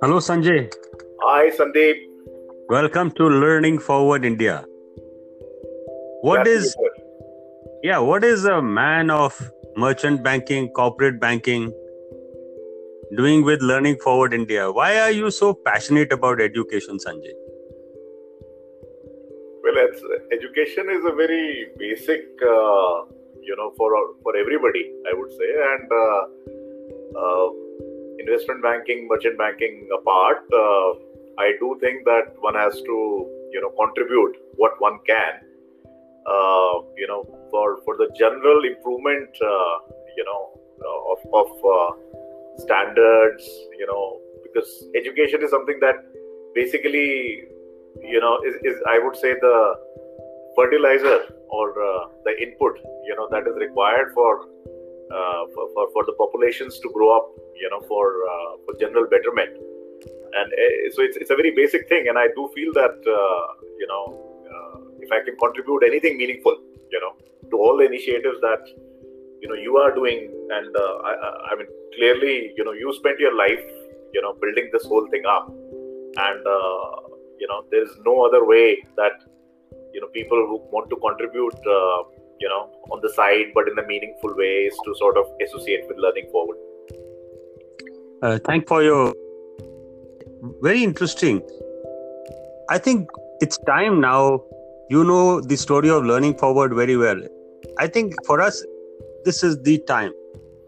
Hello, Sanjay. Hi, Sandeep. Welcome to Learning Forward India. What is yeah? What is a man of merchant banking, corporate banking, doing with Learning Forward India? Why are you so passionate about education, Sanjay? Well, education is a very basic, uh, you know, for for everybody, I would say, and uh, uh, investment banking, merchant banking apart, uh, I do think that one has to, you know, contribute what one can, uh, you know, for for the general improvement, uh, you know, of of standards, you know, because education is something that basically, you know, is, is I would say the fertilizer or uh, the input, you know, that is required for, uh, for, for, for the populations to grow up, you know, for uh, for general betterment. And uh, so it's, it's a very basic thing, and I do feel that uh, you know uh, if I can contribute anything meaningful, you know, to all the initiatives that you know you are doing and uh, I, I, mean clearly you know you spent your life you know building this whole thing up and uh, you know there's no other way that you know people who want to contribute uh, you know on the side but in a meaningful ways to sort of associate with learning forward uh, thank for your very interesting i think it's time now you know the story of learning forward very well i think for us this is the time.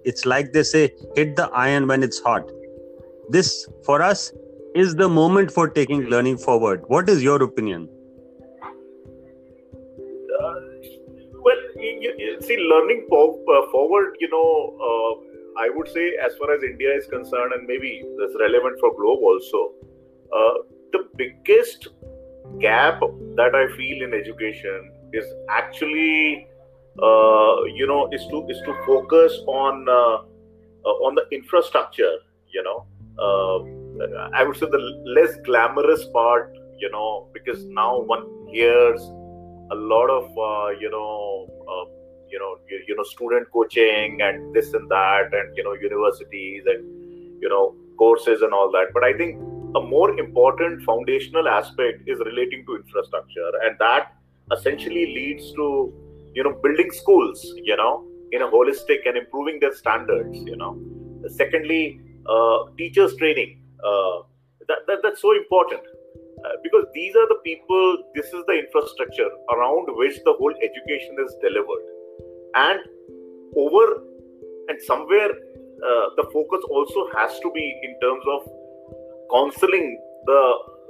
It's like they say, hit the iron when it's hot. This, for us, is the moment for taking learning forward. What is your opinion? See, learning po- uh, forward, you know, uh, I would say, as far as India is concerned, and maybe that's relevant for globe also, uh, the biggest gap that I feel in education is actually uh, you know is to is to focus on uh, uh, on the infrastructure you know i would say the less glamorous part you know because now one hears a lot of you know you know you, you, know student coaching and this and that and you know universities and you know courses and all that. But i think a more important foundational aspect is relating to infrastructure and that essentially leads to you know building schools you know in a holistic and improving their standards you know. Secondly uh, teachers training uh, that, that, that's so important uh, because these are the people this is the infrastructure around which the whole education is delivered. And over and somewhere uh, the focus also has to be in terms of counseling the,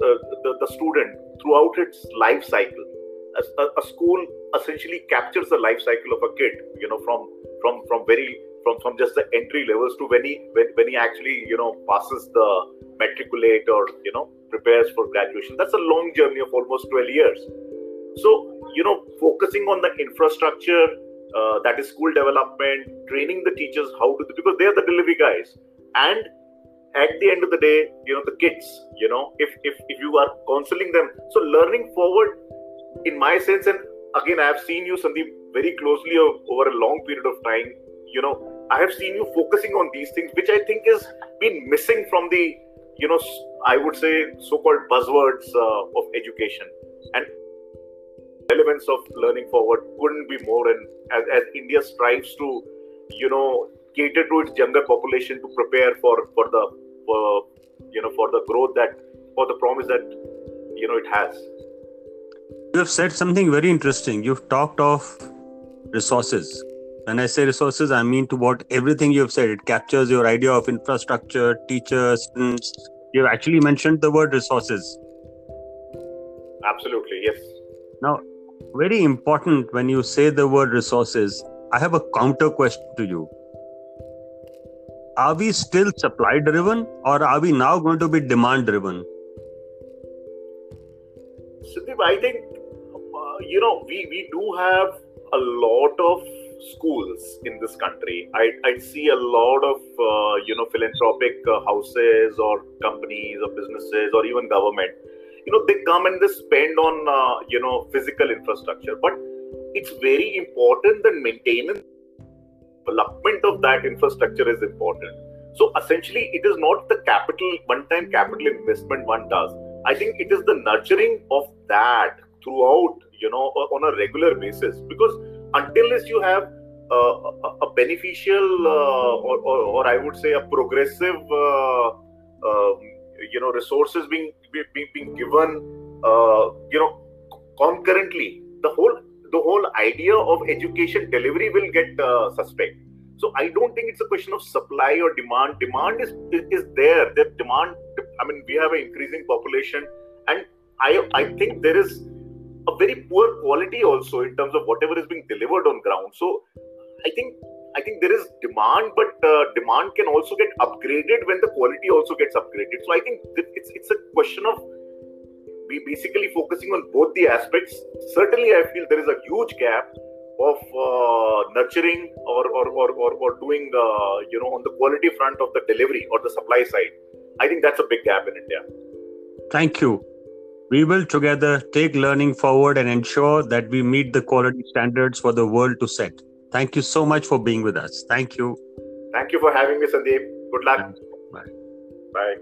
uh, the, the student throughout its life cycle. A, a, school essentially captures the life cycle of a kid you know from from from very from from just the entry levels to when he when, when he actually you know passes the matriculate or you know prepares for graduation. That's a long journey of almost 12 years. So you know focusing on the infrastructure uh, that is school development training the teachers how to do because they are the delivery guys. And at the end of the day you know the kids you know if if, if you are counseling them. So learning forward in my sense, and again, I have seen you, Sandeep, very closely over a long period of time. You know, I have seen you focusing on these things, which I think has been missing from the, you know, I would say so-called buzzwords uh, of education. And relevance of learning forward couldn't be more. And as, as India strives to, you know, cater to its younger population to prepare for for the for you know for the growth that for the promise that you know it has you have said something very interesting. You've talked of resources. When I say resources, I mean to what everything you've said. It captures your idea of infrastructure, teachers, students. You've actually mentioned the word resources. Absolutely, yes. Now, very important when you say the word resources, I have a counter question to you. Are we still supply driven or are we now going to be demand driven? Sandeep, I think uh, you know, we, we do have a lot of schools in this country. I, I see a lot of, uh, you know, philanthropic uh, houses or companies or businesses or even government. You know, they come and they spend on, uh, you know, physical infrastructure. But it's very important that maintenance, development of that infrastructure is important. So essentially, it is not the capital, one time capital investment one does. I think it is the nurturing of that throughout, you know, on a regular basis. Because until you have a, a, beneficial, uh, or, or, or, I would say a progressive, uh, um, you know, resources being being, being given, uh, you know, concurrently, the whole the whole idea of education delivery will get uh, suspect so I don't think it's a question of supply or demand. Demand is is there. The demand. I mean, we have an increasing population, and I I think there is a very poor quality also in terms of whatever is being delivered on ground. So I think I think there is demand, but uh, demand can also get upgraded when the quality also gets upgraded. So I think it's it's a question of we basically focusing on both the aspects. Certainly, I feel there is a huge gap of uh, nurturing or or, or, or, or doing uh, you know on the quality front of the delivery or the supply side i think that's a big gap in india thank you we will together take learning forward and ensure that we meet the quality standards for the world to set. Thank you so much for being with us. Thank you. Thank you for having me sandeep. Good luck. Bye. Bye